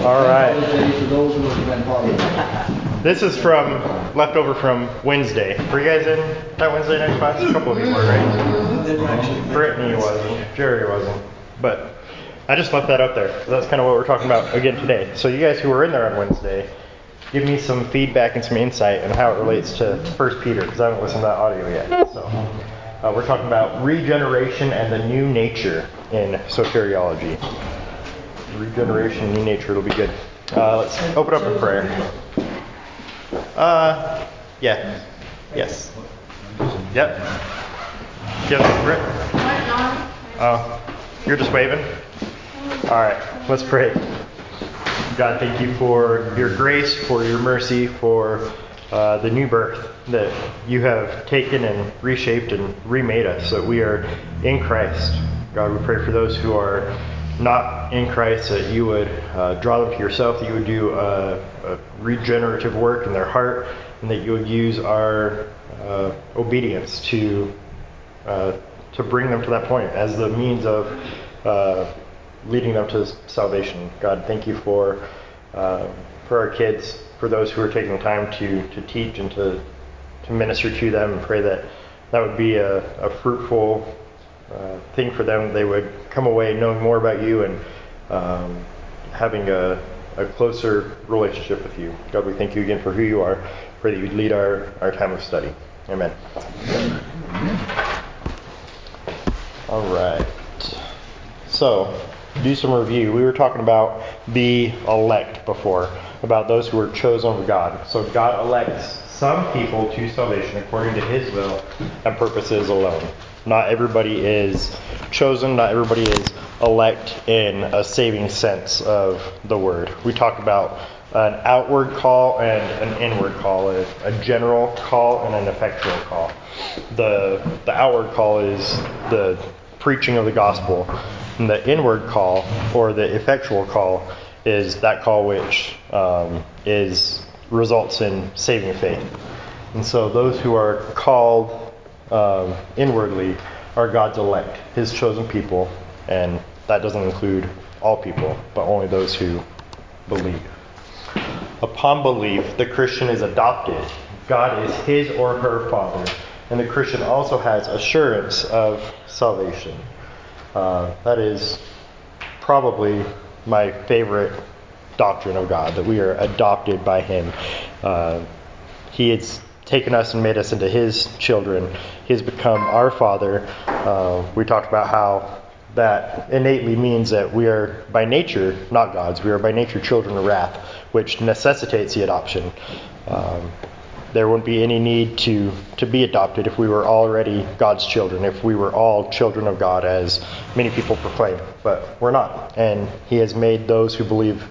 All right. For those who have been part of it. This is from leftover from Wednesday. Were you guys in that Wednesday night class? A couple of you were, right? Brittany wasn't. Jerry wasn't. But I just left that up there. That's kind of what we're talking about again today. So you guys who were in there on Wednesday, give me some feedback and some insight on how it relates to First Peter because I haven't listened to that audio yet. So uh, we're talking about regeneration and the new nature in soteriology. Regeneration, new nature. It'll be good. Uh, let's open up in prayer. Uh, yeah. Yes. Yep. Do you have Brit? Oh, you're just waving? All right, let's pray. God, thank you for your grace, for your mercy, for uh, the new birth that you have taken and reshaped and remade us, so that we are in Christ. God, we pray for those who are not in Christ, that you would uh, draw them to yourself, that you would do a, a regenerative work in their heart, and that you would use our uh, obedience to uh, to bring them to that point as the means of uh, leading them to salvation. God, thank you for uh, for our kids, for those who are taking the time to to teach and to to minister to them, and pray that that would be a, a fruitful uh, thing for them. They would come away knowing more about you and um, having a, a closer relationship with you. God, we thank you again for who you are. Pray that you'd lead our, our time of study. Amen. All right. So, do some review. We were talking about the elect before, about those who are chosen of God. So, God elects some people to salvation according to his will and purposes alone. Not everybody is chosen, not everybody is elect in a saving sense of the word. We talk about an outward call and an inward call, a, a general call and an effectual call. The the outward call is the preaching of the gospel, and the inward call or the effectual call is that call which um, is results in saving faith. And so those who are called um, inwardly are God's elect, His chosen people, and that doesn't include all people, but only those who believe. Upon belief, the Christian is adopted. God is his or her father, and the Christian also has assurance of salvation. Uh, that is probably my favorite doctrine of God, that we are adopted by Him. Uh, he has taken us and made us into His children. He has become our Father. Uh, we talked about how that innately means that we are by nature not gods. We are by nature children of wrath, which necessitates the adoption. Um, there wouldn't be any need to, to be adopted if we were already God's children, if we were all children of God, as many people proclaim. But we're not. And He has made those who believe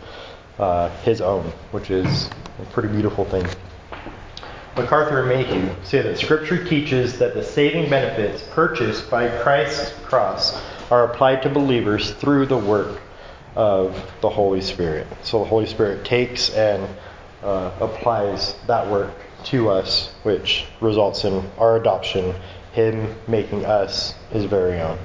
uh, His own, which is a pretty beautiful thing. MacArthur and Mayhue say that Scripture teaches that the saving benefits purchased by Christ's cross are applied to believers through the work of the Holy Spirit. So the Holy Spirit takes and uh, applies that work to us, which results in our adoption, Him making us His very own.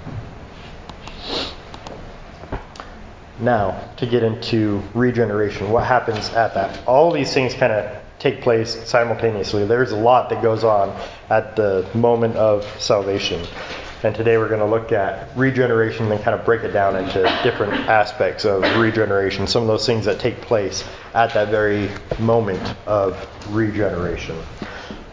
Now, to get into regeneration, what happens at that? All these things kind of take place simultaneously. There's a lot that goes on at the moment of salvation. And today we're going to look at regeneration and kind of break it down into different aspects of regeneration, some of those things that take place at that very moment of regeneration.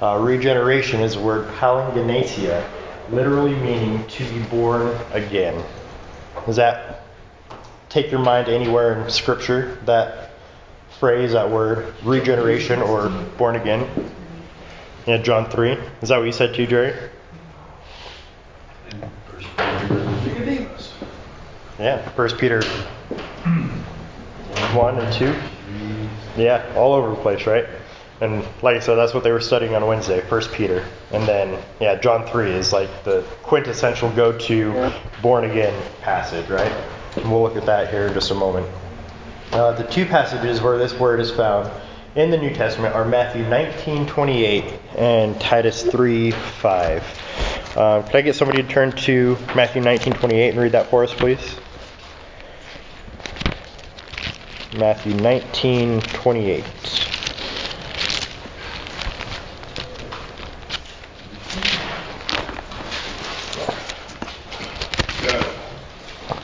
Uh, regeneration is the word palingenesia, literally meaning to be born again. Does that take your mind anywhere in Scripture, that phrase, that word, regeneration or born again? Yeah, John 3. Is that what you said too, Jerry? Yeah, First Peter one and two. Yeah, all over the place, right? And like I said, that's what they were studying on Wednesday, First Peter, and then yeah, John three is like the quintessential go-to born again passage, right? And we'll look at that here in just a moment. Uh, the two passages where this word is found in the New Testament are Matthew 19:28 and Titus 3:5. Uh, can I get somebody to turn to Matthew 19:28 and read that for us, please? Matthew 19 28.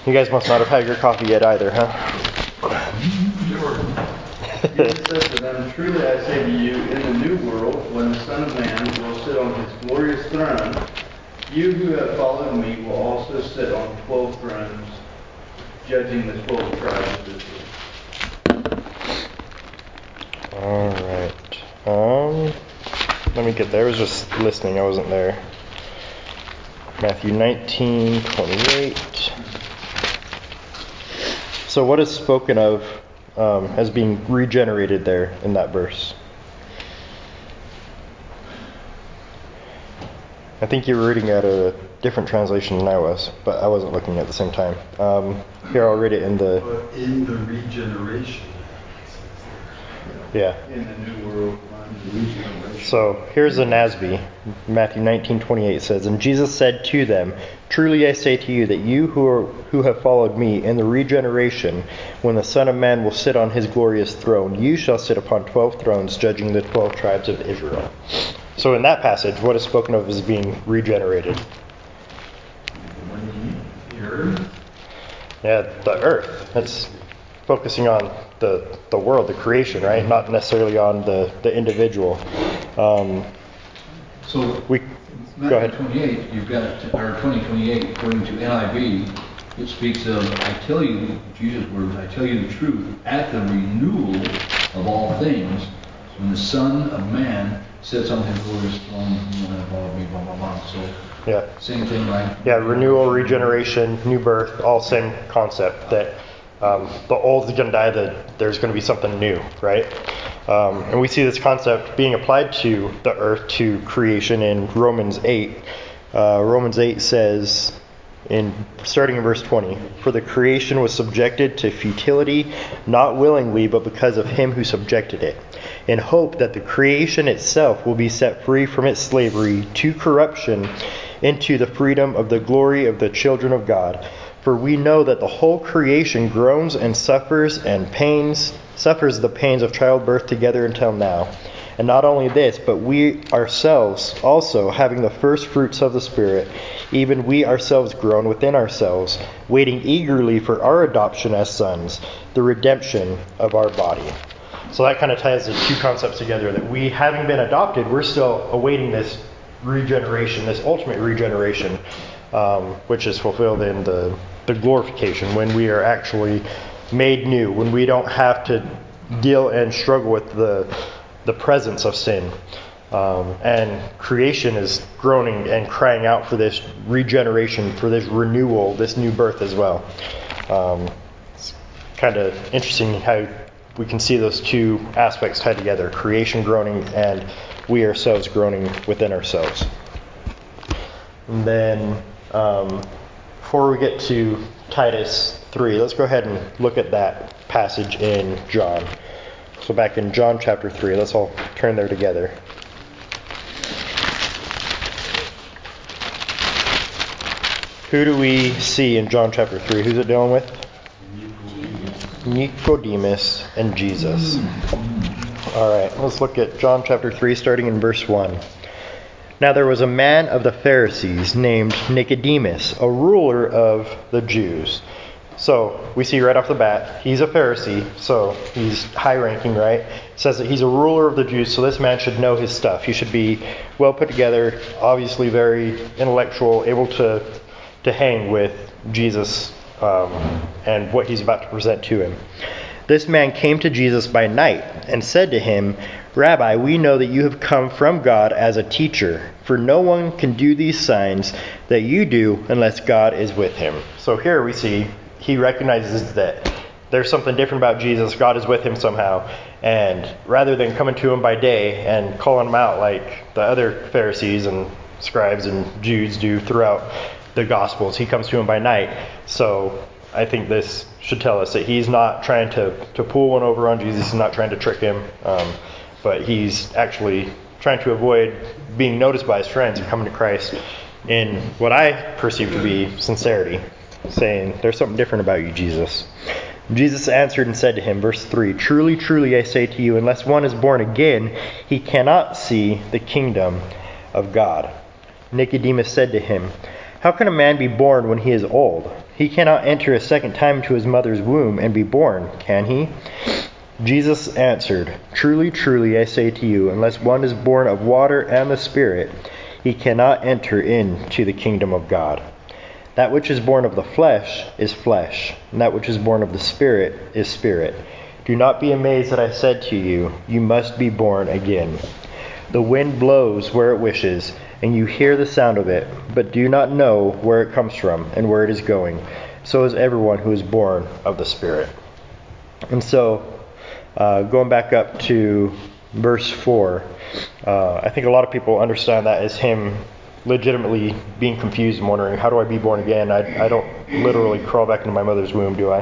You guys must not have had your coffee yet either, huh? Jesus said to them, Truly I say to you, in the new world, when the Son of Man will sit on his glorious throne, you who have followed me will also sit on twelve thrones, judging the twelve tribes of Israel. All right. Um, let me get there. I was just listening. I wasn't there. Matthew 19, 28. So, what is spoken of um, as being regenerated there in that verse? I think you were reading out a different translation than I was, but I wasn't looking at the same time. Um, here, I'll read it in the. But in the regeneration. Yeah. In the new world, So here's the NASB. Matthew 19:28 says, "And Jesus said to them, Truly I say to you that you who are, who have followed me in the regeneration, when the Son of Man will sit on his glorious throne, you shall sit upon twelve thrones, judging the twelve tribes of Israel." So in that passage, what is spoken of as being regenerated? The earth. Yeah, the earth. That's focusing on the the world, the creation, right? Not necessarily on the the individual. Um, So, we Matthew go ahead. 28, you've got, or 2028, according to NIV, it speaks of, I tell you, Jesus' words, I tell you the truth, at the renewal of all things, when the Son of Man sits on his glorious throne, you know, blah, blah, blah, blah, blah. So, Yeah. same thing, right? Yeah, renewal, regeneration, new birth, all same concept. That um, the old is going to die, that there's going to be something new, right? Um, and we see this concept being applied to the earth, to creation in Romans 8. Uh, Romans 8 says, in starting in verse 20, for the creation was subjected to futility, not willingly, but because of him who subjected it, in hope that the creation itself will be set free from its slavery to corruption into the freedom of the glory of the children of God. For we know that the whole creation groans and suffers and pains, suffers the pains of childbirth together until now. And not only this, but we ourselves also, having the first fruits of the Spirit, even we ourselves groan within ourselves, waiting eagerly for our adoption as sons, the redemption of our body. So that kind of ties the two concepts together that we, having been adopted, we're still awaiting this regeneration, this ultimate regeneration, um, which is fulfilled in the, the glorification when we are actually made new, when we don't have to deal and struggle with the, the presence of sin. Um, and creation is groaning and crying out for this regeneration, for this renewal, this new birth as well. Um, it's kind of interesting how we can see those two aspects tied together creation groaning and we ourselves groaning within ourselves. And then, um, before we get to Titus 3, let's go ahead and look at that passage in John. So, back in John chapter 3, let's all turn there together. Who do we see in John chapter 3? Who's it dealing with? Nicodemus and Jesus. All right, let's look at John chapter 3, starting in verse 1. Now there was a man of the Pharisees named Nicodemus, a ruler of the Jews. So we see right off the bat, he's a Pharisee, so he's high ranking, right? It says that he's a ruler of the Jews, so this man should know his stuff. He should be well put together, obviously very intellectual, able to, to hang with Jesus um, and what he's about to present to him. This man came to Jesus by night and said to him, Rabbi, we know that you have come from God as a teacher, for no one can do these signs that you do unless God is with him. So here we see he recognizes that there's something different about Jesus. God is with him somehow. And rather than coming to him by day and calling him out like the other Pharisees and scribes and Jews do throughout the Gospels, he comes to him by night. So I think this should tell us that he's not trying to, to pull one over on Jesus. He's not trying to trick him. Um, but he's actually trying to avoid being noticed by his friends and coming to Christ in what I perceive to be sincerity, saying, There's something different about you, Jesus. Jesus answered and said to him, verse 3 Truly, truly, I say to you, unless one is born again, he cannot see the kingdom of God. Nicodemus said to him, How can a man be born when he is old? He cannot enter a second time into his mother's womb and be born, can he? Jesus answered, Truly, truly, I say to you, unless one is born of water and the Spirit, he cannot enter into the kingdom of God. That which is born of the flesh is flesh, and that which is born of the Spirit is spirit. Do not be amazed that I said to you, You must be born again. The wind blows where it wishes, and you hear the sound of it, but do not know where it comes from and where it is going. So is everyone who is born of the Spirit. And so, uh, going back up to verse 4, uh, I think a lot of people understand that as him legitimately being confused and wondering, how do I be born again? I, I don't literally crawl back into my mother's womb, do I?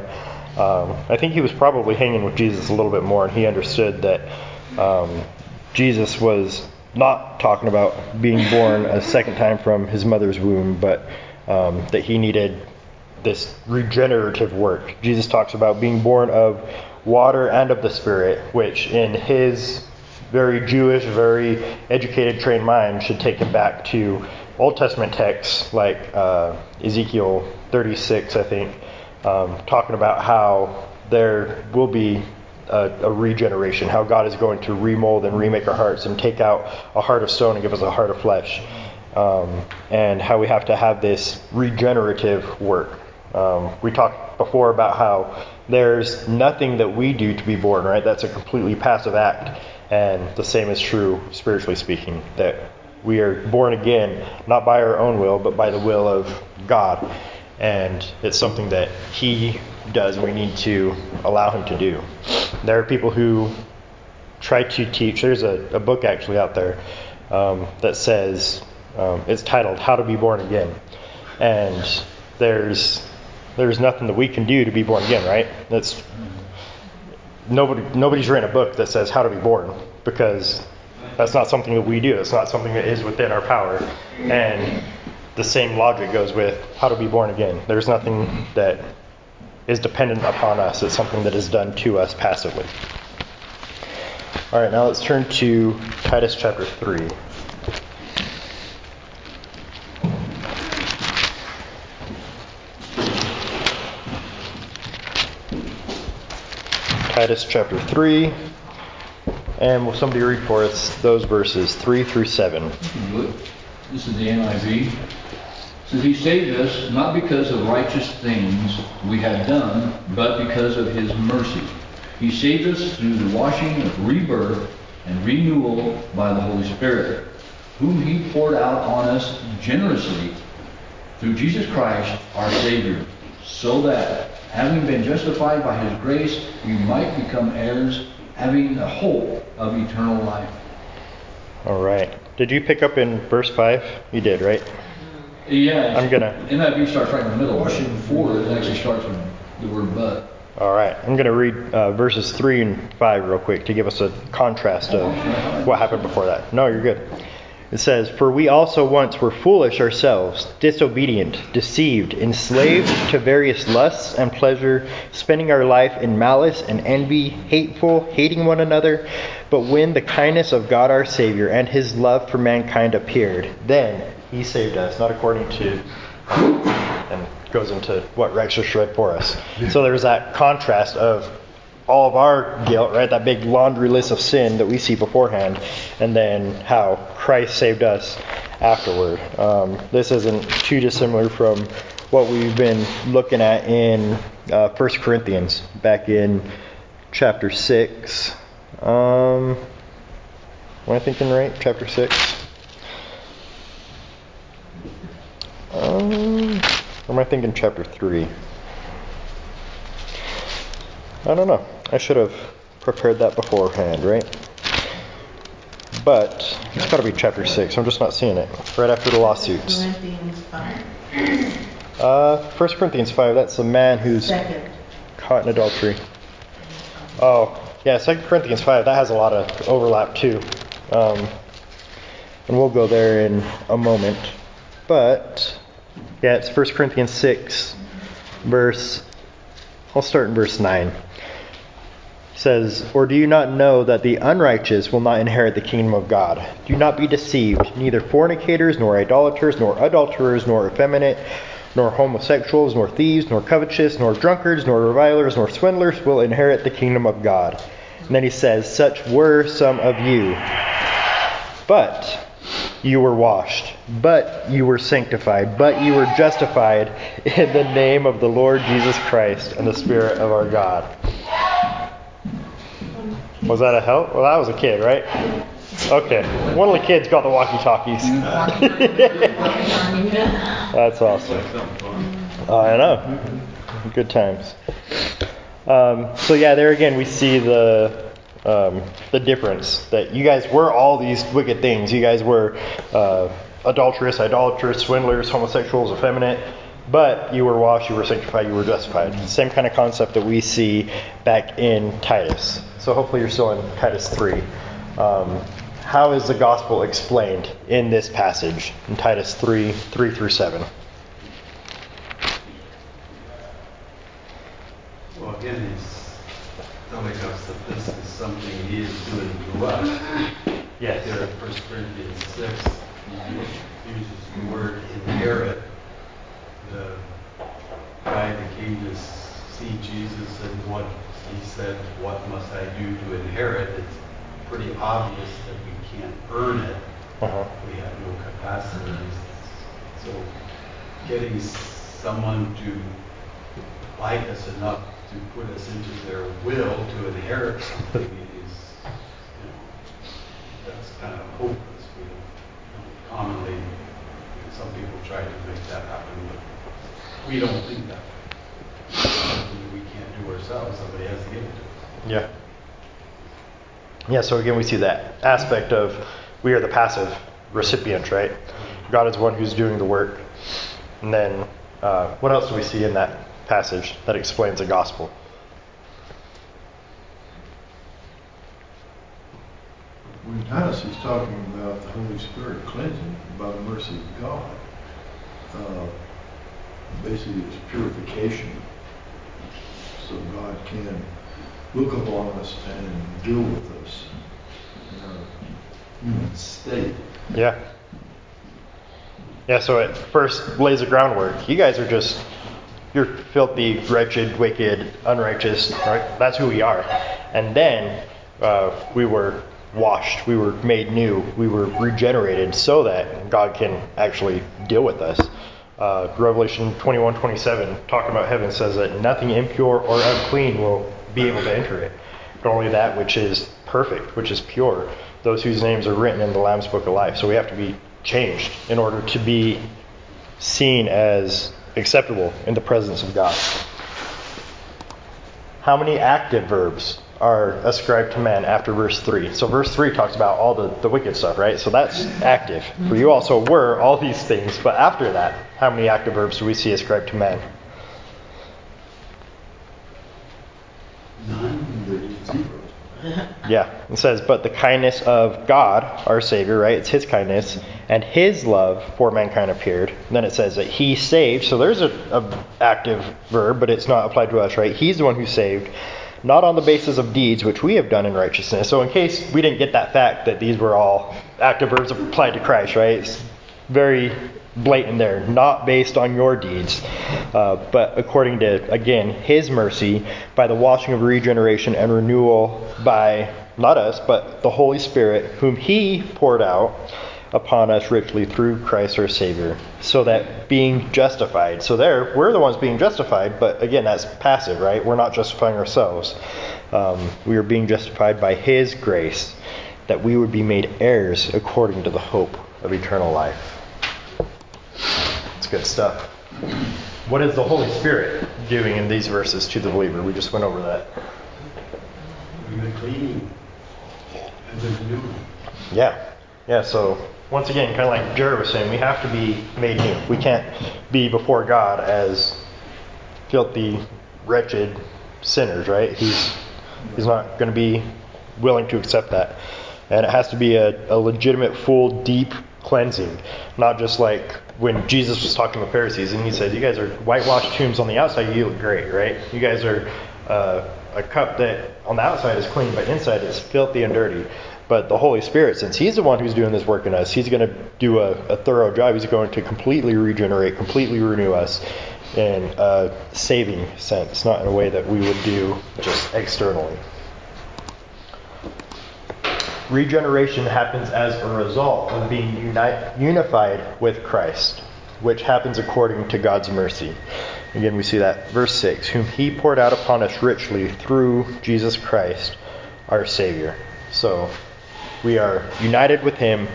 Um, I think he was probably hanging with Jesus a little bit more, and he understood that um, Jesus was not talking about being born a second time from his mother's womb, but um, that he needed this regenerative work. Jesus talks about being born of water and of the Spirit, which in his very Jewish, very educated, trained mind should take him back to Old Testament texts like uh, Ezekiel 36, I think, um, talking about how there will be a, a, regeneration, how God is going to remold and remake our hearts and take out a heart of stone and give us a heart of flesh, um, and how we have to have this regenerative work. Um, we talked before about how there's nothing that we do to be born, right? That's a completely passive act. And the same is true, spiritually speaking, that we are born again, not by our own will, but by the will of God. And it's something that He does, we need to allow Him to do. There are people who try to teach, there's a, a book actually out there um, that says, um, it's titled How to Be Born Again. And there's there's nothing that we can do to be born again, right? That's nobody nobody's written a book that says how to be born because that's not something that we do. It's not something that is within our power. And the same logic goes with how to be born again. There's nothing that is dependent upon us. It's something that is done to us passively. All right, now let's turn to Titus chapter 3. Titus chapter 3. And will somebody read for us those verses 3 through 7? This is the NIV. Says, He saved us not because of righteous things we had done, but because of His mercy. He saved us through the washing of rebirth and renewal by the Holy Spirit, whom He poured out on us generously through Jesus Christ our Savior, so that having been justified by his grace, we might become heirs, having the hope of eternal life. All right. Did you pick up in verse 5? You did, right? Yeah. I'm going to. NIV starts right in the middle. Version 4, it actually starts with the word but. All right. I'm going to read uh, verses 3 and 5 real quick to give us a contrast of what happened before that. No, you're good. It says, For we also once were foolish ourselves, disobedient, deceived, enslaved to various lusts and pleasure, spending our life in malice and envy, hateful, hating one another. But when the kindness of God our Savior and his love for mankind appeared, then he saved us, not according to and goes into what Rex just read for us. So there's that contrast of all of our guilt, right? That big laundry list of sin that we see beforehand, and then how Christ saved us afterward. Um, this isn't too dissimilar from what we've been looking at in uh, 1 Corinthians, back in chapter 6. Um, am I thinking right? Chapter 6? Um, or am I thinking chapter 3? I don't know. I should have prepared that beforehand, right? But it's got to be chapter 6. I'm just not seeing it. Right after the lawsuits. Corinthians 5. Uh, 1 Corinthians 5, that's the man who's Second. caught in adultery. Oh, yeah, 2 Corinthians 5, that has a lot of overlap too. Um, and we'll go there in a moment. But, yeah, it's 1 Corinthians 6, verse I'll start in verse 9. Says, Or do you not know that the unrighteous will not inherit the kingdom of God? Do not be deceived. Neither fornicators, nor idolaters, nor adulterers, nor effeminate, nor homosexuals, nor thieves, nor covetous, nor drunkards, nor revilers, nor swindlers will inherit the kingdom of God. And then he says, Such were some of you. But you were washed, but you were sanctified, but you were justified in the name of the Lord Jesus Christ and the Spirit of our God. Was that a help? Well, that was a kid, right? Okay. One of the kids got the walkie talkies. That's awesome. Oh, I know. Good times. Um, so yeah, there again we see the um, the difference that you guys were all these wicked things. You guys were uh, adulterous, idolaters, swindlers, homosexuals, effeminate, but you were washed, you were sanctified, you were justified. Same kind of concept that we see back in Titus. So hopefully you're still in Titus 3. Um, how is the gospel explained in this passage in Titus 3 3 through 7? Well, again, he's telling us that this is something he is doing to us. Yes. There in 1 Corinthians 6, he uses the word inherit. The guy that came to see Jesus and what he said, What must I do to inherit? It's pretty obvious that we can't earn it. Uh-huh. We have no capacity. So getting someone to like us enough put us into their will to inherit something is, you know, that's kind of hopeless. We don't, commonly, some people try to make that happen, but we don't think that. Something we can't do ourselves, somebody has to give. Yeah. Yeah, so again, we see that aspect of we are the passive recipient, right? God is one who's doing the work. And then, uh, what else do we see in that passage that explains the gospel? When Titus is talking about the Holy Spirit cleansing by the mercy of God, uh, basically it's purification. So God can look upon us and deal with us in our human state. Yeah. Yeah, so it first lays the groundwork. You guys are just, you're filthy, wretched, wicked, unrighteous, right? That's who we are. And then uh, we were washed, we were made new, we were regenerated so that God can actually deal with us. Uh, Revelation 21 27, talking about heaven, says that nothing impure or unclean will be able to enter it, but only that which is perfect, which is pure, those whose names are written in the Lamb's Book of Life. So we have to be changed in order to be seen as acceptable in the presence of God. How many active verbs are ascribed to man after verse 3? So, verse 3 talks about all the, the wicked stuff, right? So, that's active. For you also were all these things, but after that, how many active verbs do we see ascribed to zero. Yeah, it says, but the kindness of God, our Savior, right? It's His kindness, and His love for mankind appeared. And then it says that He saved. So there's a, a active verb, but it's not applied to us, right? He's the one who saved, not on the basis of deeds which we have done in righteousness. So in case we didn't get that fact that these were all active verbs applied to Christ, right? It's very blatant there, not based on your deeds, uh, but according to, again, His mercy by the washing of regeneration and renewal by, not us, but the Holy Spirit, whom He poured out upon us richly through Christ our Savior, so that being justified, so there, we're the ones being justified, but again, that's passive, right? We're not justifying ourselves. Um, we are being justified by His grace, that we would be made heirs according to the hope of eternal life. It's good stuff. What is the Holy Spirit doing in these verses to the believer? We just went over that. Doing the cleaning and the renewing. Yeah. Yeah, so once again, kind of like Jared was saying, we have to be made new. We can't be before God as filthy, wretched sinners, right? He's he's not going to be willing to accept that. And it has to be a, a legitimate, full, deep, cleansing, not just like when Jesus was talking to the Pharisees and he said, "You guys are whitewashed tombs on the outside. You look great, right? You guys are uh, a cup that on the outside is clean, but inside is filthy and dirty." But the Holy Spirit, since He's the one who's doing this work in us, He's going to do a, a thorough job. He's going to completely regenerate, completely renew us in a saving sense, not in a way that we would do just externally. Regeneration happens as a result of being uni- unified with Christ, which happens according to God's mercy. Again, we see that verse 6 whom he poured out upon us richly through Jesus Christ, our Savior. So we are united with him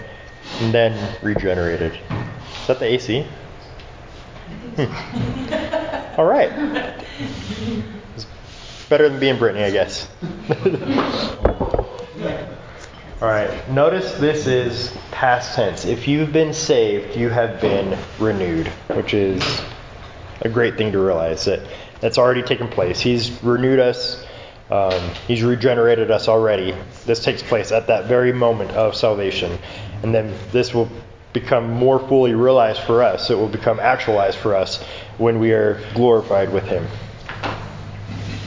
and then regenerated. Is that the AC? Hmm. All right. It's better than being Brittany, I guess. All right. Notice this is past tense. If you've been saved, you have been renewed, which is a great thing to realize that that's already taken place. He's renewed us. Um, he's regenerated us already. This takes place at that very moment of salvation, and then this will become more fully realized for us. It will become actualized for us when we are glorified with Him.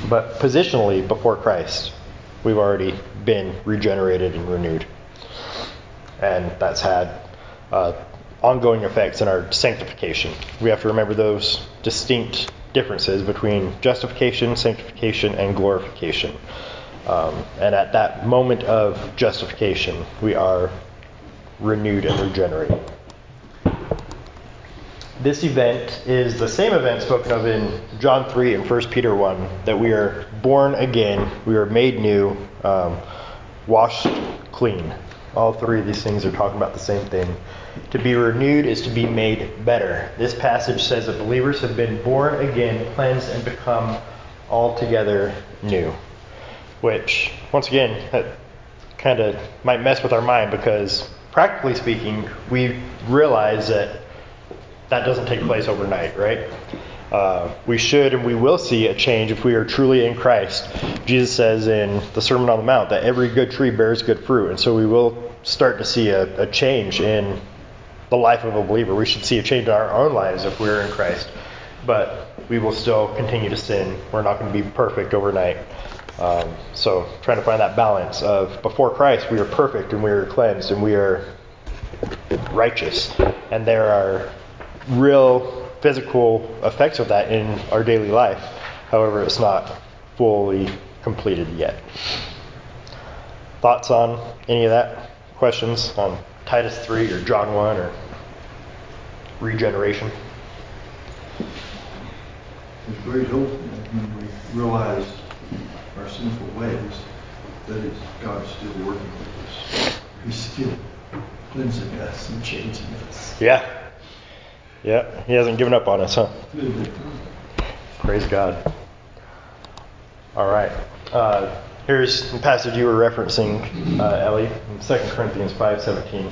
But positionally, before Christ, we've already been regenerated and renewed. And that's had uh, ongoing effects in our sanctification. We have to remember those distinct differences between justification, sanctification, and glorification. Um, and at that moment of justification, we are renewed and regenerated. This event is the same event spoken of in John 3 and 1 Peter 1 that we are born again, we are made new, um, washed clean. All three of these things are talking about the same thing. To be renewed is to be made better. This passage says that believers have been born again, cleansed, and become altogether new. Which, once again, that kind of might mess with our mind because, practically speaking, we realize that that doesn't take place overnight, right? Uh, we should and we will see a change if we are truly in Christ. Jesus says in the Sermon on the Mount that every good tree bears good fruit, and so we will start to see a, a change in the life of a believer. We should see a change in our own lives if we're in Christ, but we will still continue to sin. We're not going to be perfect overnight. Um, so, trying to find that balance of before Christ, we are perfect and we are cleansed and we are righteous, and there are real physical effects of that in our daily life. However, it's not fully completed yet. Thoughts on any of that? Questions on Titus 3 or John 1 or regeneration? There's great hope when we realize our sinful ways. That is, God's still working with us. He's still cleansing us and changing us. Yeah. Yeah, he hasn't given up on us, huh? Praise God. All right. Uh, here's the passage you were referencing, uh, Ellie, in 2 Corinthians 5:17.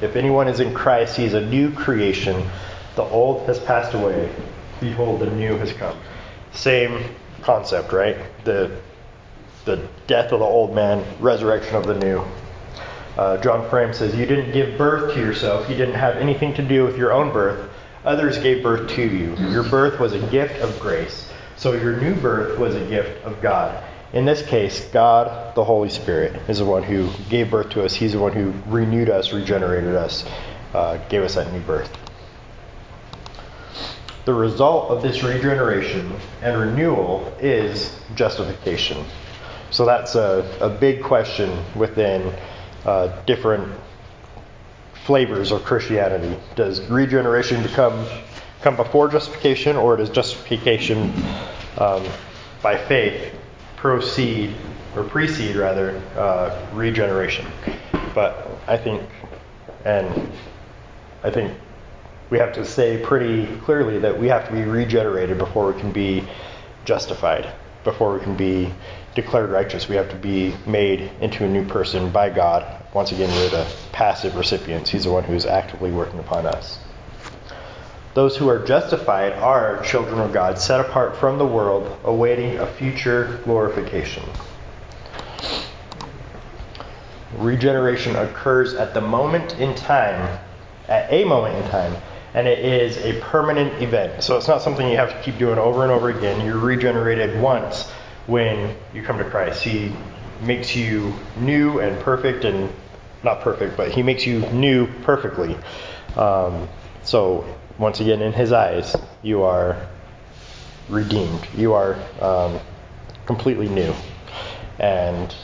If anyone is in Christ, he is a new creation. The old has passed away. Behold, the new has come. Same concept, right? The the death of the old man, resurrection of the new. Uh, John Frame says, You didn't give birth to yourself. You didn't have anything to do with your own birth. Others gave birth to you. Your birth was a gift of grace. So your new birth was a gift of God. In this case, God, the Holy Spirit, is the one who gave birth to us. He's the one who renewed us, regenerated us, uh, gave us that new birth. The result of this regeneration and renewal is justification. So that's a, a big question within uh, different flavors of Christianity. Does regeneration become come before justification, or does justification um, by faith proceed or precede rather uh, regeneration? But I think, and I think we have to say pretty clearly that we have to be regenerated before we can be justified, before we can be declared righteous. We have to be made into a new person by God. Once again, we're the passive recipients. He's the one who is actively working upon us. Those who are justified are children of God, set apart from the world, awaiting a future glorification. Regeneration occurs at the moment in time at a moment in time, and it is a permanent event. So it's not something you have to keep doing over and over again. You're regenerated once when you come to Christ. He makes you new and perfect, and not perfect, but He makes you new perfectly. Um, so once again, in His eyes, you are redeemed. You are um, completely new, and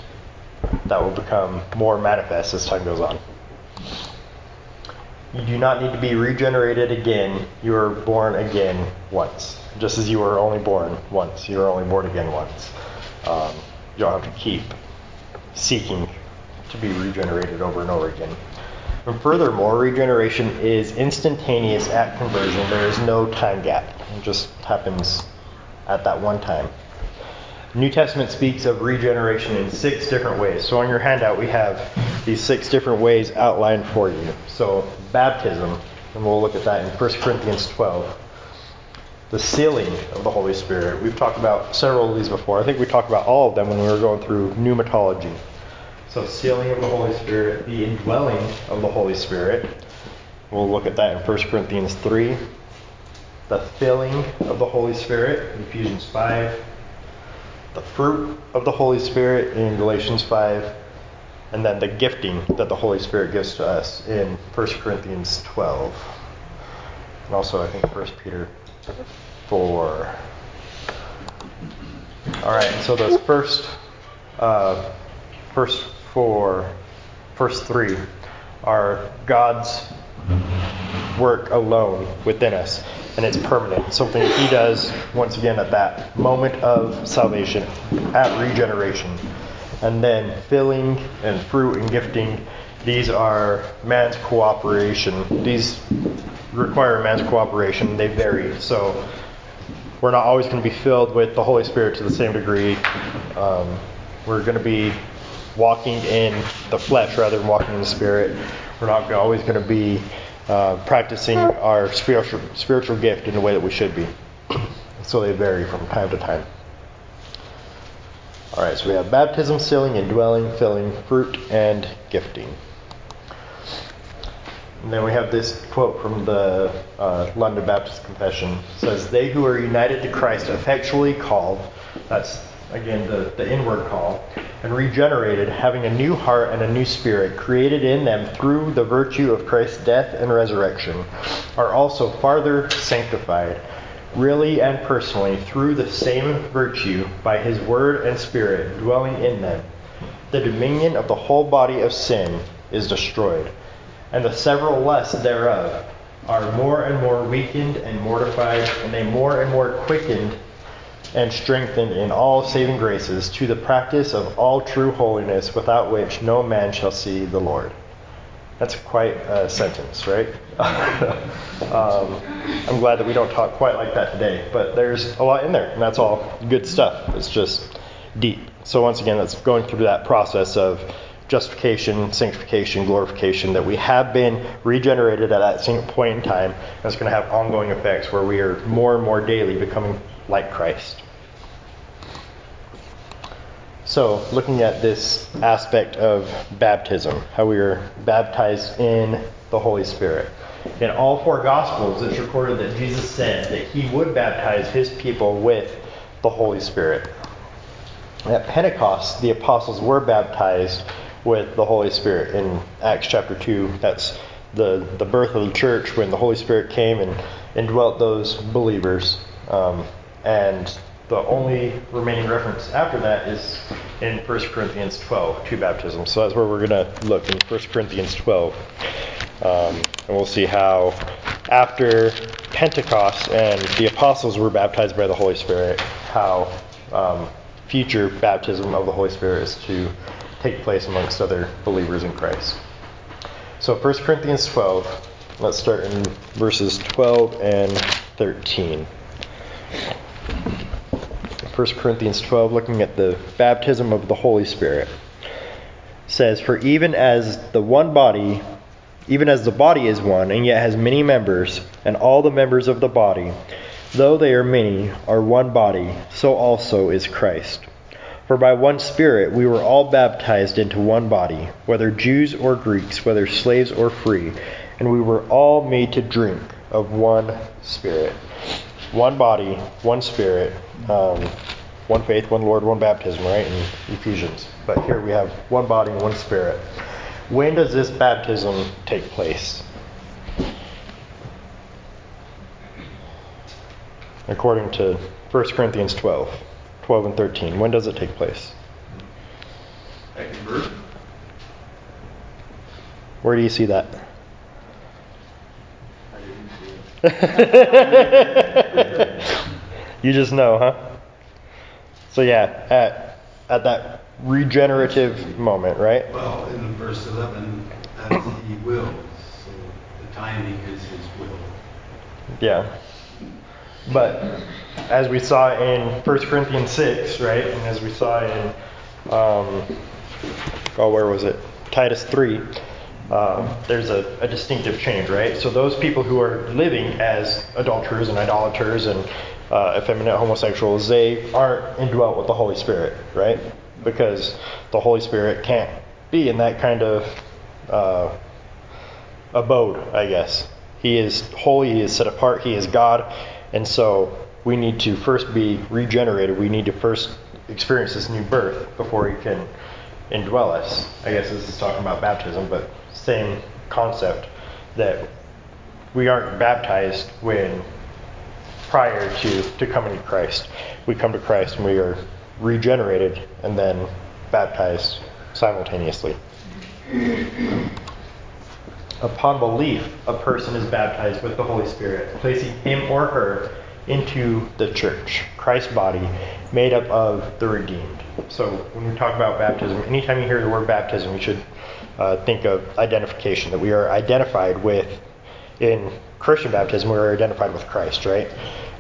that will become more manifest as time goes on. You do not need to be regenerated again. You are born again once. Just as you were only born once. You are only born again once. Um, you don't have to keep seeking to be regenerated over and over again. And furthermore, regeneration is instantaneous at conversion. There is no time gap. It just happens at that one time. New Testament speaks of regeneration in six different ways. So on your handout, we have these six different ways outlined for you. So baptism, and we'll look at that in 1 Corinthians 12. The sealing of the Holy Spirit. We've talked about several of these before. I think we talked about all of them when we were going through pneumatology. So sealing of the Holy Spirit, the indwelling of the Holy Spirit. We'll look at that in 1 Corinthians 3. The filling of the Holy Spirit, in Ephesians 5 the fruit of the Holy Spirit in Galatians 5, and then the gifting that the Holy Spirit gives to us in 1 Corinthians 12. And also, I think 1 Peter 4. All right, so those first, uh, first four, first three are God's work alone within us and it's permanent. Something he does once again at that moment of salvation, at regeneration. And then filling and fruit and gifting, these are man's cooperation. These require man's cooperation. They vary. So we're not always going to be filled with the Holy Spirit to the same degree. Um, we're going to be walking in the flesh rather than walking in the Spirit. We're not always going to be uh, practicing our spiritual, spiritual gift in the way that we should be. so they vary from time to time. All right, so we have baptism, sealing, indwelling, filling, fruit, and gifting. And then we have this quote from the uh, London Baptist Confession. It says, They who are united to Christ effectually called, that's again the, the inward call, and regenerated, having a new heart and a new spirit, created in them through the virtue of Christ's death and resurrection, are also farther sanctified, really and personally, through the same virtue, by his word and spirit dwelling in them. The dominion of the whole body of sin is destroyed, and the several lusts thereof are more and more weakened and mortified, and they more and more quickened and strengthened in all saving graces to the practice of all true holiness, without which no man shall see the Lord. That's quite a sentence, right? um, I'm glad that we don't talk quite like that today, but there's a lot in there, and that's all good stuff. It's just deep. So, once again, that's going through that process of justification, sanctification, glorification, that we have been regenerated at that same point in time, and it's going to have ongoing effects where we are more and more daily becoming like Christ. So, looking at this aspect of baptism, how we are baptized in the Holy Spirit. In all four Gospels, it's recorded that Jesus said that he would baptize his people with the Holy Spirit. At Pentecost, the apostles were baptized with the Holy Spirit. In Acts chapter 2, that's the, the birth of the church when the Holy Spirit came and indwelt those believers. Um, and the only remaining reference after that is in 1 Corinthians 12 to baptism. So that's where we're going to look in 1 Corinthians 12. Um, and we'll see how after Pentecost and the apostles were baptized by the Holy Spirit, how um, future baptism of the Holy Spirit is to take place amongst other believers in Christ. So 1 Corinthians 12, let's start in verses 12 and 13. 1 Corinthians 12, looking at the baptism of the Holy Spirit, says, For even as the one body, even as the body is one, and yet has many members, and all the members of the body, though they are many, are one body, so also is Christ. For by one Spirit we were all baptized into one body, whether Jews or Greeks, whether slaves or free, and we were all made to drink of one Spirit. One body, one Spirit, um, one faith, one Lord, one baptism, right? In Ephesians. But here we have one body, and one Spirit. When does this baptism take place? According to 1 Corinthians 12, 12 and 13. When does it take place? At conversion? Where do you see that? I didn't see it. you just know, huh? So yeah, at at that regenerative moment, right? Well, in verse 11, as he wills, so the timing is his will. Yeah. But as we saw in 1 Corinthians 6, right, and as we saw in, um, oh, where was it? Titus 3, um, there's a, a distinctive change, right? So those people who are living as adulterers and idolaters and uh, effeminate homosexuals, they aren't indwelt with the Holy Spirit, right? Because the Holy Spirit can't be in that kind of uh, abode, I guess. He is holy, he is set apart, he is God, and so we need to first be regenerated. We need to first experience this new birth before he can indwell us. I guess this is talking about baptism, but same concept that we aren't baptized when prior to, to coming to Christ. We come to Christ and we are regenerated and then baptized simultaneously. Upon belief, a person is baptized with the Holy Spirit, placing him or her into the church, Christ's body, made up of the redeemed. So when we talk about baptism, anytime you hear the word baptism, you should uh, think of identification, that we are identified with, in Christian baptism, we are identified with Christ, right?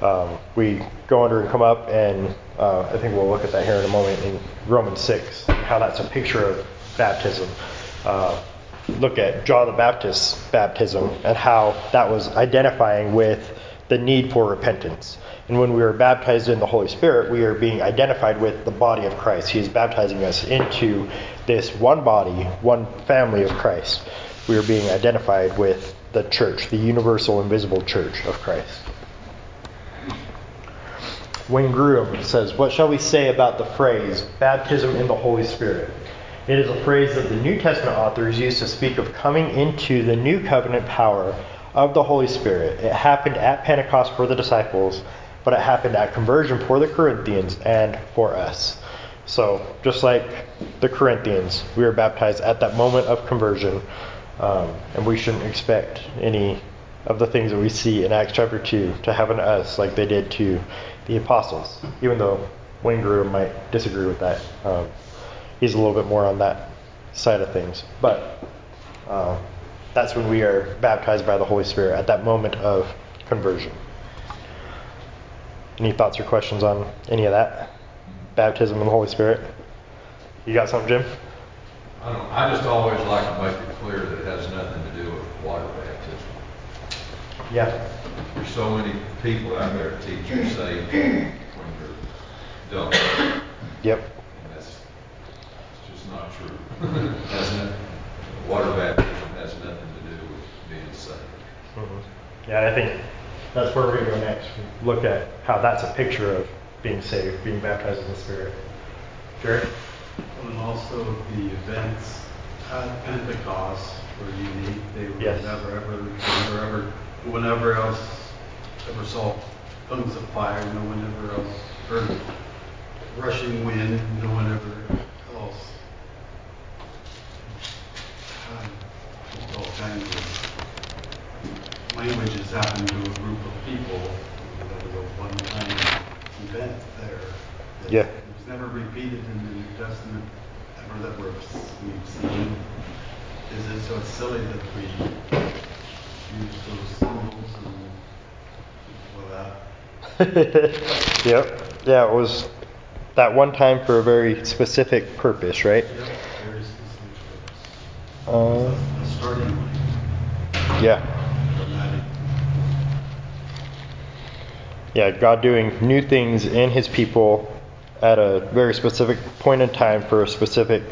Um, we go under and come up, and uh, I think we'll look at that here in a moment in Romans 6, how that's a picture of baptism. Uh, look at John the Baptist's baptism and how that was identifying with the need for repentance. And when we are baptized in the Holy Spirit, we are being identified with the body of Christ. He is baptizing us into this one body, one family of Christ. We are being identified with the church, the universal, invisible church of Christ. Wayne Grudem says, What shall we say about the phrase baptism in the Holy Spirit? It is a phrase that the New Testament authors use to speak of coming into the new covenant power of the Holy Spirit. It happened at Pentecost for the disciples, but it happened at conversion for the Corinthians and for us. So, just like the Corinthians, we are baptized at that moment of conversion, um, and we shouldn't expect any of the things that we see in Acts chapter 2 to happen to us like they did to the apostles, even though Wayne Grudem might disagree with that. Um, he's a little bit more on that side of things. But uh, that's when we are baptized by the Holy Spirit at that moment of conversion. Any thoughts or questions on any of that? Baptism in the Holy Spirit? You got something, Jim? I don't, I just always like to make it clear that it has nothing to do with water baptism. Yeah. There's so many people out there teach you're saved when you're dunked. Yep. And that's it's just not true. It has nothing, water baptism has nothing to do with being saved. Mhm. Yeah, I think that's where we're going to go next. Look at how that's a picture of being saved, being baptized in the Spirit. Jerry? And also the events at Pentecost were unique. They were Yes. never ever, never ever, whenever else ever saw tongues of fire. No one ever else heard rushing wind. No one ever else had all kinds of languages happen to a group of people. That was a one-time event there. that Yeah. It was never repeated in the New Testament ever that we're, we've seen. Is it so it's silly that we use those symbols and all that? yep. Yeah, it was that one time for a very specific purpose, right? Yep, very specific. Uh, A starting yeah. Yeah, God doing new things in his people at a very specific point in time for a specific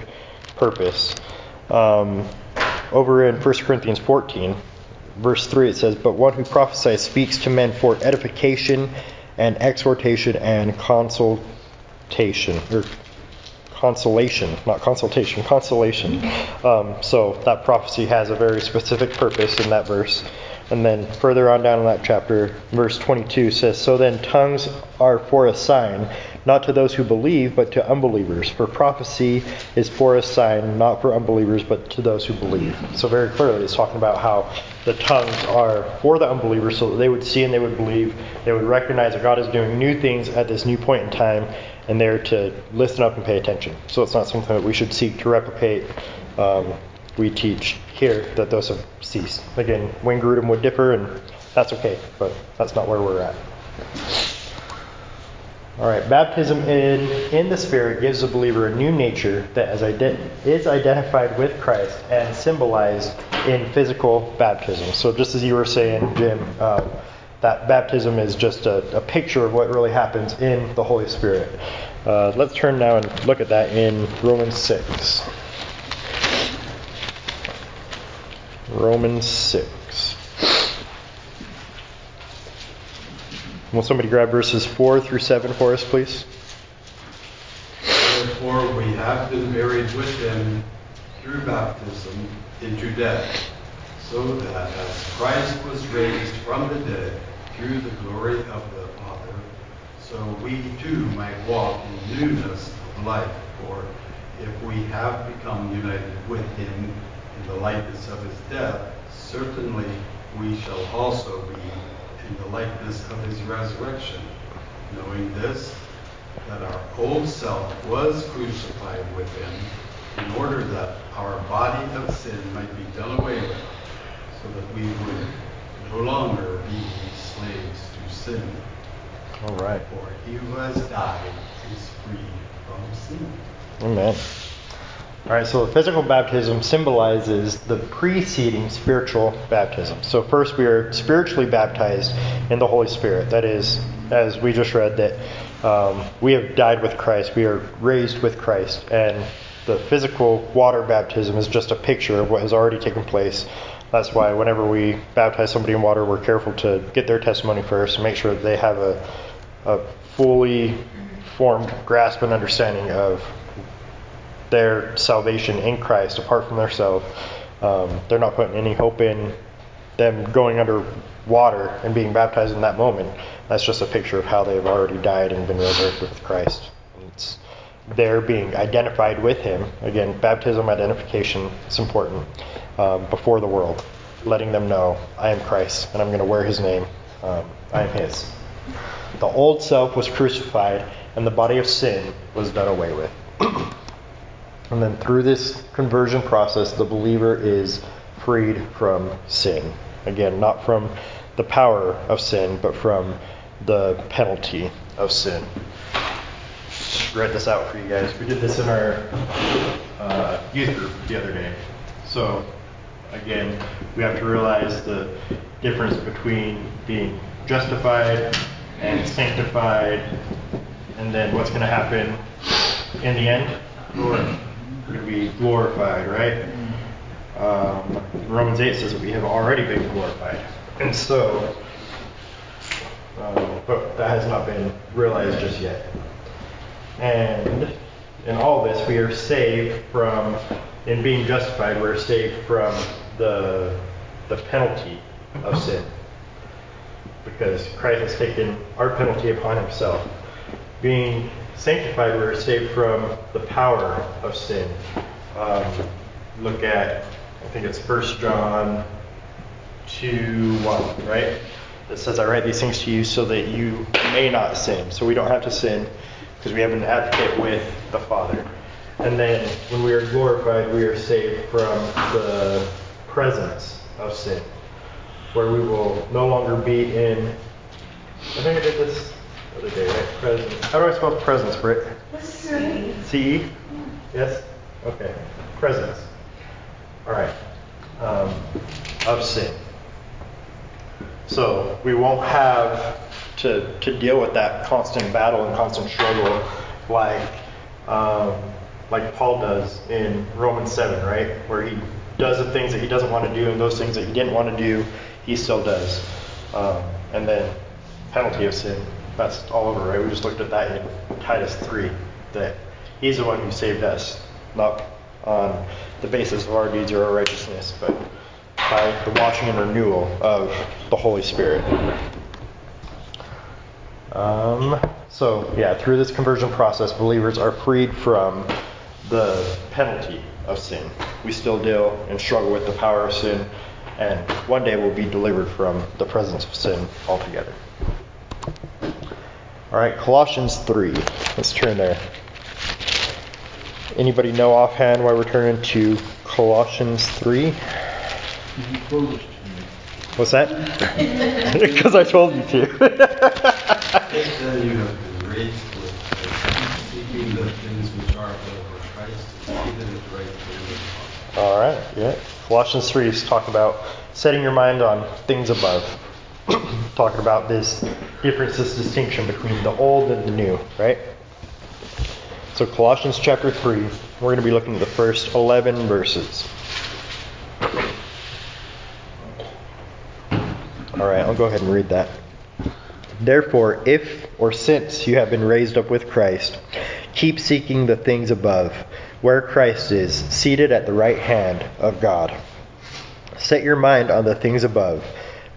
purpose. Um, over in 1 Corinthians 14, verse 3 it says, But one who prophesies speaks to men for edification and exhortation and consultation. Or consolation, not consultation, consolation. Um, so that prophecy has a very specific purpose in that verse. And then further on down in that chapter, verse 22 says, So then tongues are for a sign, not to those who believe, but to unbelievers. For prophecy is for a sign, not for unbelievers, but to those who believe. So very clearly, it's talking about how the tongues are for the unbelievers so that they would see and they would believe. They would recognize that God is doing new things at this new point in time, and they're to listen up and pay attention. So it's not something that we should seek to replicate. Um, we teach here that those have ceased. Again, Wayne Grudem would differ, and that's okay, but that's not where we're at. All right, baptism in, in the Spirit gives the believer a new nature that is, ident- is identified with Christ and symbolized in physical baptism. So, just as you were saying, Jim, uh, that baptism is just a, a, picture of what really happens in the Holy Spirit. Uh, let's turn now and look at that in Romans 6. Romans 6. Will somebody grab verses 4 through 7 for us, please? Therefore, we have been buried with him through baptism into death, so that as Christ was raised from the dead through the glory of the Father, so we too might walk in newness of life. For if we have become united with him in the likeness of his death, certainly we shall also be in the likeness of his resurrection, knowing this, that our old self was crucified with him, in order that our body of sin might be done away with, so that we would no longer be slaves to sin. All right. For he who has died is free from sin. Amen. All right, so the physical baptism symbolizes the preceding spiritual baptism. So, first, we are spiritually baptized in the Holy Spirit. That is, as we just read, that um, we have died with Christ, we are raised with Christ, and the physical water baptism is just a picture of what has already taken place. That's why, whenever we baptize somebody in water, we're careful to get their testimony first and make sure that they have a, a fully formed grasp and understanding of their salvation in Christ apart from themselves. Um, they're not putting any hope in them going under water and being baptized in that moment. That's just a picture of how they've already died and been resurrected with Christ. It's they're being identified with Him. Again, baptism identification is important um, before the world, letting them know I am Christ and I'm going to wear His name. Um, I am His. The old self was crucified and the body of sin was done away with. And then through this conversion process, the believer is freed from sin. Again, not from the power of sin, but from the penalty of sin. Read this out for you guys. We did this in our uh, youth group the other day. So, again, we have to realize the difference between being justified and sanctified, and then what's going to happen in the end. We're going to be glorified, right? Um, Romans 8 says that we have already been glorified. And so, um, but that has not been realized just yet. And in all this, we are saved from, in being justified, we're saved from the, the penalty of sin. Because Christ has taken our penalty upon himself. Being sanctified, we are saved from the power of sin. Um, look at, I think it's 1 John 2 1, right? That says, I write these things to you so that you may not sin. So we don't have to sin because we have an advocate with the Father. And then when we are glorified, we are saved from the presence of sin, where we will no longer be in. I think I did this other day, right? Presence. How do I spell presence, Britt? C. Yes? Okay. Presence. All right. Um, of sin. So we won't have to, to deal with that constant battle and constant struggle like um, like Paul does in Romans 7, right? Where he does the things that he doesn't want to do, and those things that he didn't want to do, he still does. Um, and then penalty of sin. That's all over, right? We just looked at that in Titus 3, that he's the one who saved us, not on the basis of our deeds or our righteousness, but by the washing and renewal of the Holy Spirit. Um, so, yeah, through this conversion process, believers are freed from the penalty of sin. We still deal and struggle with the power of sin, and one day we'll be delivered from the presence of sin altogether. All right, Colossians 3. Let's turn there. Anybody know offhand why we're turning to Colossians 3? You quote it to me. What's that? Because I told you to. All right, yeah. Colossians 3 is talking about setting your mind on things above. talking about this difference, this distinction between the old and the new, right? So, Colossians chapter 3, we're going to be looking at the first 11 verses. All right, I'll go ahead and read that. Therefore, if or since you have been raised up with Christ, keep seeking the things above, where Christ is, seated at the right hand of God. Set your mind on the things above,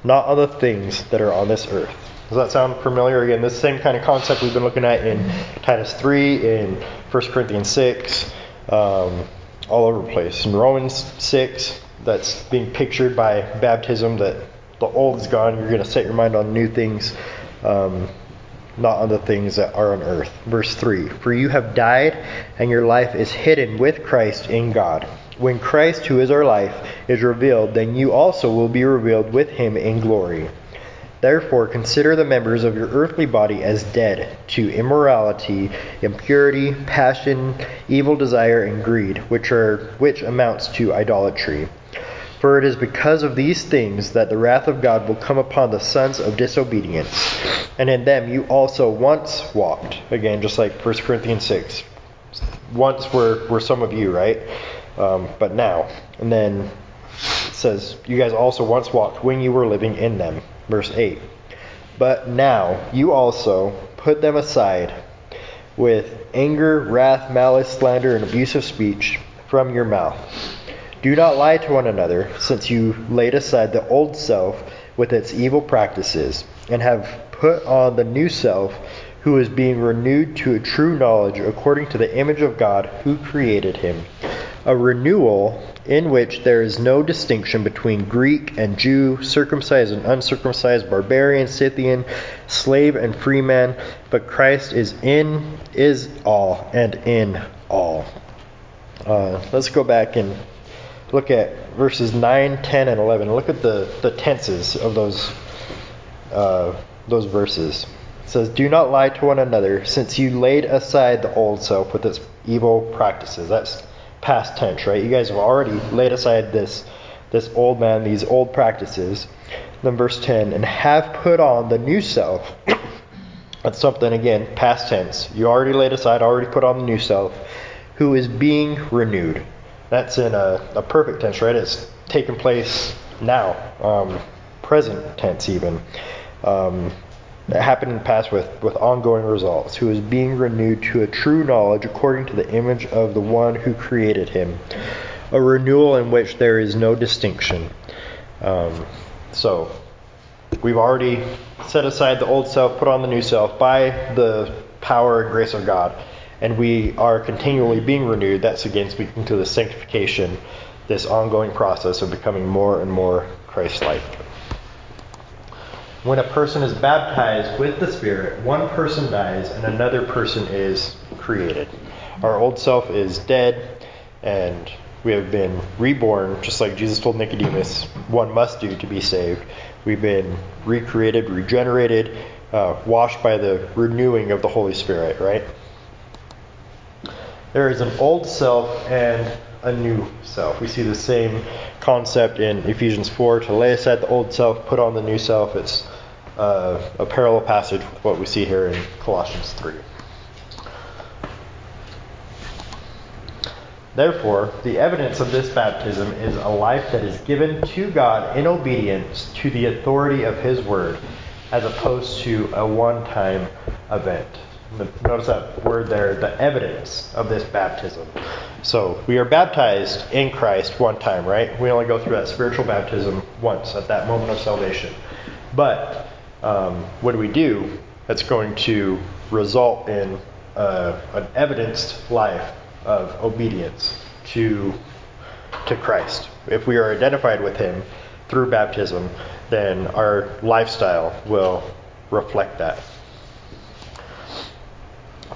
not on the things that are on this earth. Does that sound familiar? Again, this same kind of concept we've been looking at in Titus 3, in 1 Corinthians 6, um, all over the place. In Romans 6, that's being pictured by baptism, that the old is gone. You're going to set your mind on new things, um, not on the things that are on earth. Verse 3 For you have died, and your life is hidden with Christ in God. When Christ, who is our life, is revealed, then you also will be revealed with him in glory. Therefore, consider the members of your earthly body as dead to immorality, impurity, passion, evil desire, and greed, which are which amounts to idolatry. For it is because of these things that the wrath of God will come upon the sons of disobedience. And in them you also once walked. Again, just like 1 Corinthians 6. Once were, were some of you, right? Um, but now. And then it says, You guys also once walked when you were living in them. Verse 8. But now you also put them aside with anger, wrath, malice, slander, and abusive speech from your mouth. Do not lie to one another, since you laid aside the old self with its evil practices, and have put on the new self, who is being renewed to a true knowledge according to the image of God who created him. A renewal in which there is no distinction between Greek and Jew, circumcised and uncircumcised, barbarian, Scythian, slave and free man, but Christ is in, is all, and in all. Uh, let's go back and look at verses 9, 10, and 11. Look at the, the tenses of those, uh, those verses. It says, Do not lie to one another, since you laid aside the old self with its evil practices. That's past tense, right? You guys have already laid aside this, this old man, these old practices. Then verse 10, and have put on the new self. That's something, again, past tense. You already laid aside, already put on the new self, who is being renewed. That's in a, a perfect tense, right? It's taking place now, um, present tense even. Um, that happened in the past with, with ongoing results, who is being renewed to a true knowledge according to the image of the one who created him. A renewal in which there is no distinction. Um, so, we've already set aside the old self, put on the new self by the power and grace of God, and we are continually being renewed. That's again speaking to the sanctification, this ongoing process of becoming more and more Christ like. When a person is baptized with the Spirit, one person dies and another person is created. Our old self is dead, and we have been reborn, just like Jesus told Nicodemus, one must do to be saved. We've been recreated, regenerated, uh, washed by the renewing of the Holy Spirit, right? There is an old self and a new self. We see the same concept in Ephesians 4 to lay aside the old self, put on the new self. It's uh, a parallel passage with what we see here in Colossians 3. Therefore, the evidence of this baptism is a life that is given to God in obedience to the authority of His Word, as opposed to a one time event. Notice that word there, the evidence of this baptism. So, we are baptized in Christ one time, right? We only go through that spiritual baptism once at that moment of salvation. But um, what do we do that's going to result in uh, an evidenced life of obedience to, to Christ? If we are identified with Him through baptism, then our lifestyle will reflect that.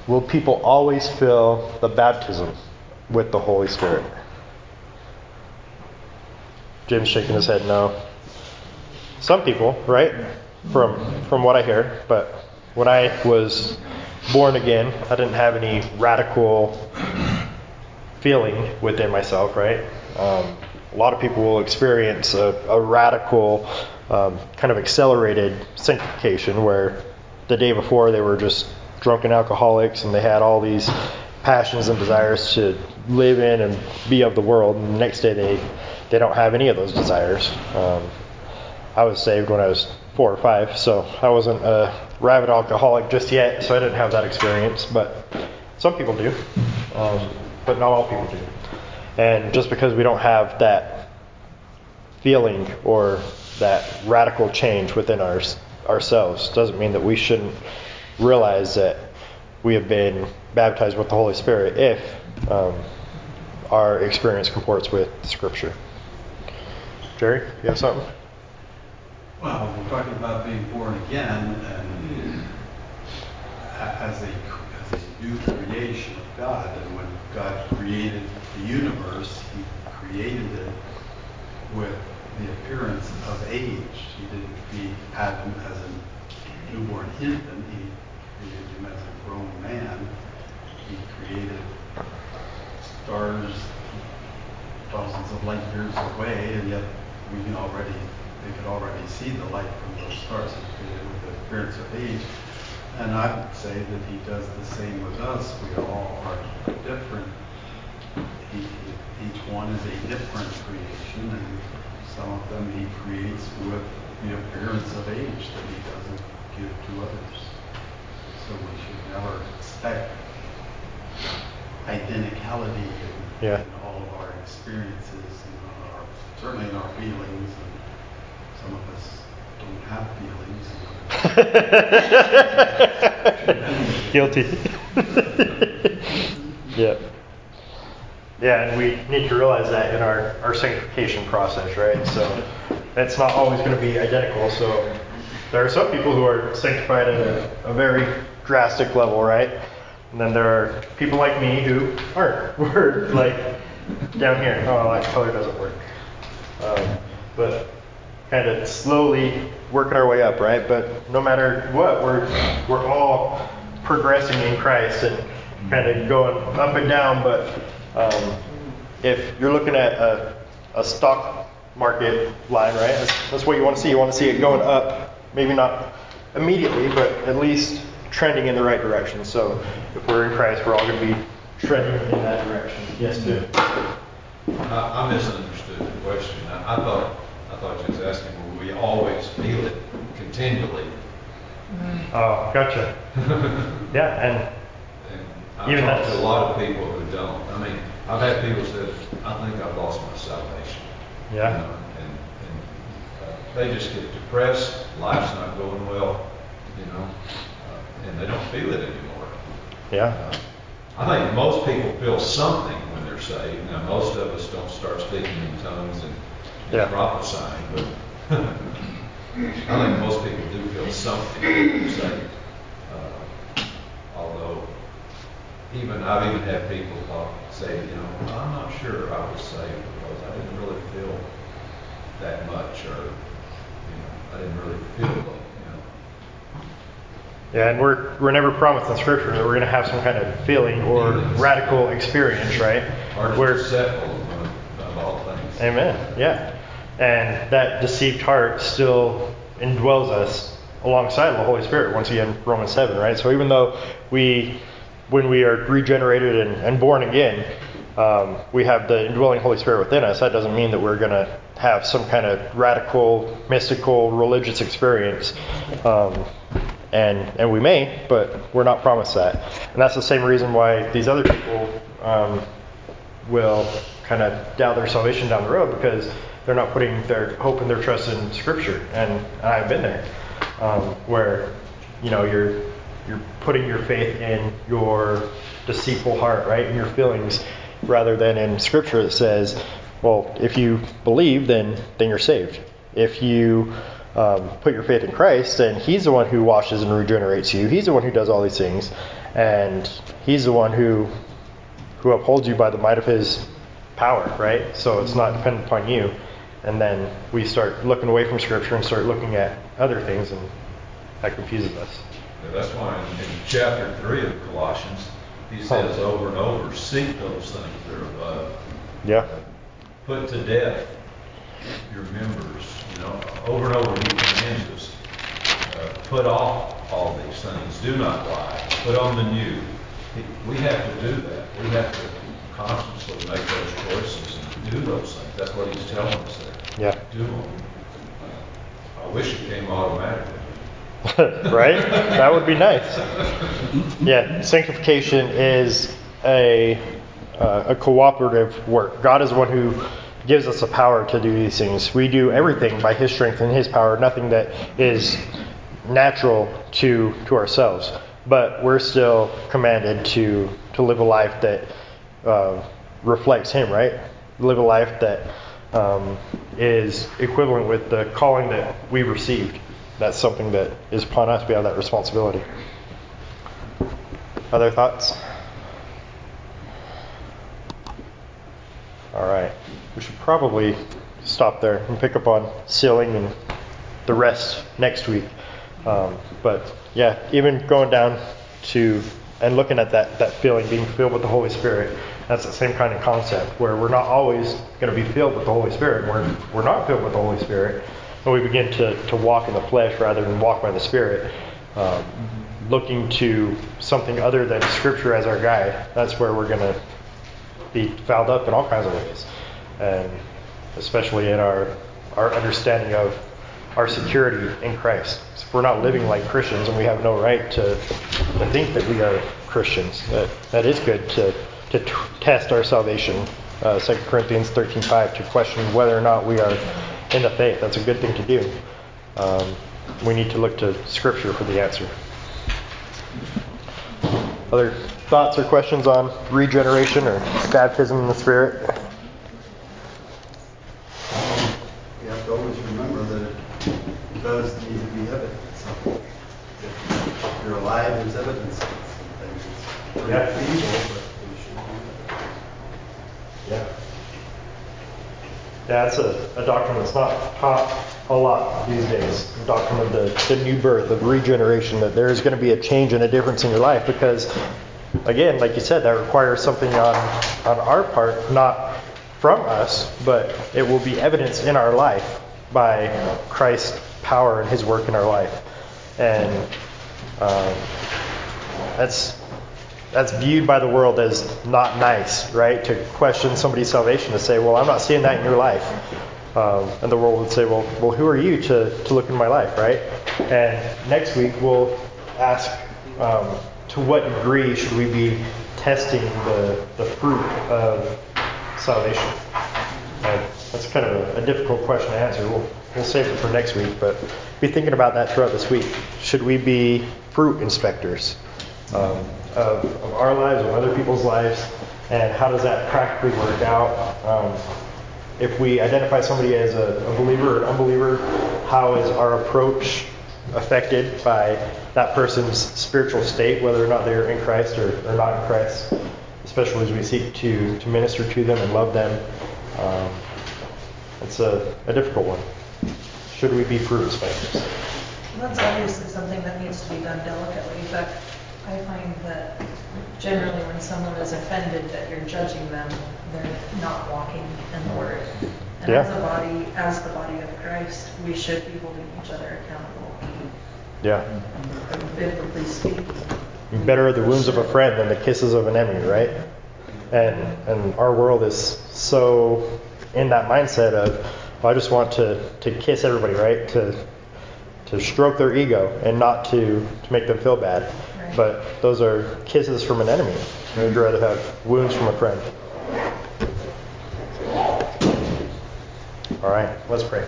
Will people always fill the baptism with the Holy Spirit? Jim's shaking his head no. Some people, right? From from what I hear, but when I was born again, I didn't have any radical feeling within myself, right? Um, a lot of people will experience a, a radical, um, kind of accelerated sanctification where the day before they were just drunken alcoholics and they had all these passions and desires to live in and be of the world. And the next day they they don't have any of those desires. Um, I was saved when I was four or five, so I wasn't a rabid alcoholic just yet, so I didn't have that experience. But some people do, um, but not all people do. And just because we don't have that feeling or that radical change within our, ourselves doesn't mean that we shouldn't realize that we have been baptized with the Holy Spirit if um, our experience comports with Scripture. Jerry, you have something? Well, we're talking about being born again and as a, as a new creation of God. And when God created the universe, He created it with the appearance of age. He didn't create Adam as a newborn infant. He created him as a grown man. He created stars thousands of light years away, and yet we can already they could already see the light from those stars. He created with the appearance of age. And I would say that he does the same with us. We all are different. He, each one is a different creation, and some of them he creates with the appearance of age that he doesn't give to others. So we should never expect identicality in, yeah. in all of our experiences and our, certainly in our feelings. And some of us don't have feelings. Guilty. yeah. Yeah, and we need to realize that in our, our sanctification process, right? So it's not always going to be identical. So there are some people who are sanctified at a, a very drastic level, right? And then there are people like me who aren't. We're like down here. Oh, that color doesn't work. Um, but kind of slowly working our way up, right? But no matter what, we're we're all progressing in Christ and kind of going up and down. But um, if you're looking at a, a stock market line, right? That's, that's what you want to see. You want to see it going up, maybe not immediately, but at least trending in the right direction. So if we're in Christ, we're all going to be trending in that direction. Yes, Jim. I, I misunderstood the question. I, I thought I thought you was asking, will we always feel it continually? Oh, gotcha. yeah, and, and I've even talked that's to a lot of people who don't. I mean, I've had people say, I think I've lost my salvation. Yeah. You know, and and uh, they just get depressed. Life's not going well. You know, and they don't feel it anymore. Yeah. Uh, I think most people feel something when they're saved. Now, most of us don't start speaking in tongues and, and Yeah. prophesying, but I think most people do feel something when they're saved. Uh, although, even I've even had people talk, say, you know, I'm not sure I was saved because I didn't really feel that much, or you know, I didn't really feel the, you know, Yeah, and we're we're never promised in Scripture that we're going to have some kind of feeling or Feelings. radical experience, right? Or We're- of, of all things. Amen. Yeah. And that deceived heart still indwells us alongside the Holy Spirit, once again, Romans 7, right? So even though we, when we are regenerated and, and born again, um, we have the indwelling Holy Spirit within us, that doesn't mean that we're going to have some kind of radical, mystical, religious experience. Um, and and we may, but we're not promised that. And that's the same reason why these other people um, will kind of doubt their salvation down the road because they're not putting their hope and their trust in Scripture. And, I've been there, um, where you know you're you're putting your faith in your deceitful heart, right, and your feelings, rather than in Scripture that says, well, if you believe, then then you're saved. If you um, put your faith in Christ, then He's the one who washes and regenerates you. He's the one who does all these things, and He's the one who who upholds you by the might of His power, right? So it's not dependent upon you. And then we start looking away from Scripture and start looking at other things, and that confuses us. Yeah, that's why in, in chapter 3 of Colossians, he says over and over, seek those things that are above. Yeah. Put to death your members. Know, over and over he commands us, uh, put off all these things. Do not lie. Put on the new. We have to do that. We have to constantly make those choices and do those things. That's what he's telling us there. Yeah. Do them. I wish it came automatically. right? That would be nice. Yeah, sanctification is a uh, a cooperative work. God is the one who gives us the power to do these things. We do everything by His strength and His power. Nothing that is natural to to ourselves. But we're still commanded to to live a life that uh, reflects Him, right? Live a life that um, is equivalent with the calling that we received. That's something that is upon us. We have that responsibility. Other thoughts? All right. We should probably stop there and pick up on sealing and the rest next week. Um, but yeah, even going down to and looking at that, that feeling, being filled with the Holy Spirit, that's the same kind of concept where we're not always going to be filled with the Holy Spirit. We're, we're not filled with the Holy Spirit. And we begin to, to walk in the flesh rather than walk by the Spirit, um, looking to something other than Scripture as our guide. That's where we're going to be fouled up in all kinds of ways. And especially in our, our understanding of our security in Christ. So if we're not living like Christians and we have no right to, to think that we are Christians, that, that is good to, to t- test our salvation. Uh, 2 Corinthians 13.5 to question whether or not we are in the faith. That's a good thing to do. Um, we need to look to Scripture for the answer. Other thoughts or questions on regeneration or baptism in the Spirit? You have to always remember that it does need to be evidence. If you're alive, there's evidence of things. It's pretty Yeah. feeble, but we should do that. Yeah. Yeah, that's a, a doctrine that's not taught a lot these days. The doctrine of the, the new birth, of regeneration, that there is going to be a change and a difference in your life because, again, like you said, that requires something on, on our part, not from us, but it will be evidenced in our life by Christ's power and his work in our life. And um, that's that's viewed by the world as not nice, right? To question somebody's salvation, to say, well, I'm not seeing that in your life. Um, and the world would say, well, well, who are you to, to look in my life, right? And next week we'll ask, um, to what degree should we be testing the, the fruit of salvation? And that's kind of a, a difficult question to answer. We'll, we'll save it for next week, but be thinking about that throughout this week. Should we be fruit inspectors? Um, of, of our lives, of other people's lives, and how does that practically work out? If we identify somebody as a, a believer or an unbeliever, how is our approach affected by that person's spiritual state, whether or not they're in Christ or, or not in Christ, especially as we seek to, to minister to them and love them? Um, it's a, a difficult one. Should we be fruit inspectors? That's obviously something that needs to be done delicately, but I find that generally when someone is offended that you're judging them, they're not walking in the Word. And Yeah. as a body, as the body of Christ, we should be holding each other accountable, Yeah. biblically speaking. Better are the wounds of a friend than the kisses of an enemy, right? And and our world is so in that mindset of well, I just want to, to kiss everybody, right? To to stroke their ego and not to, to make them feel bad. But those are kisses from an enemy. I'd rather have wounds from a friend. All right, let's pray.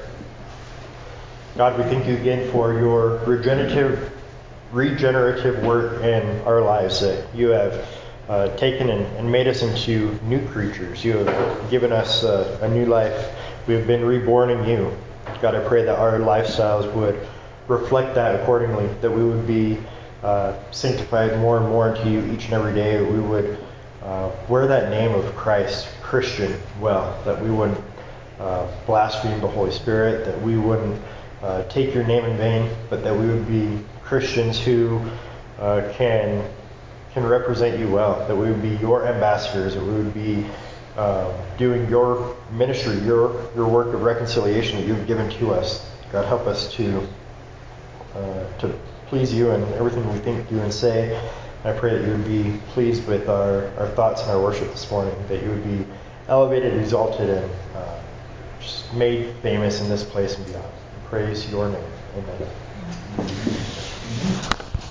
God, we thank you again for your regenerative, regenerative work in our lives that you have uh, taken and, and, made us into new creatures. You have given us uh, a new life. We have been reborn in you. God, I pray that our lifestyles would reflect that accordingly, that we would be uh, sanctified more and more into you each and every day, that we would uh, wear that name of Christ, Christian, well, that we wouldn't uh, blaspheme the Holy Spirit, that we wouldn't uh, take your name in vain, but that we would be Christians who uh, can can represent you well, that we would be your ambassadors, that we would be um, doing your ministry, your your work of reconciliation that you've given to us. God, help us to uh, to please you in everything we think, do, and say. I pray that you would be pleased with our, our thoughts and our worship this morning, that you would be elevated, exalted, and uh, just made famous in this place and beyond. Praise your name. Amen.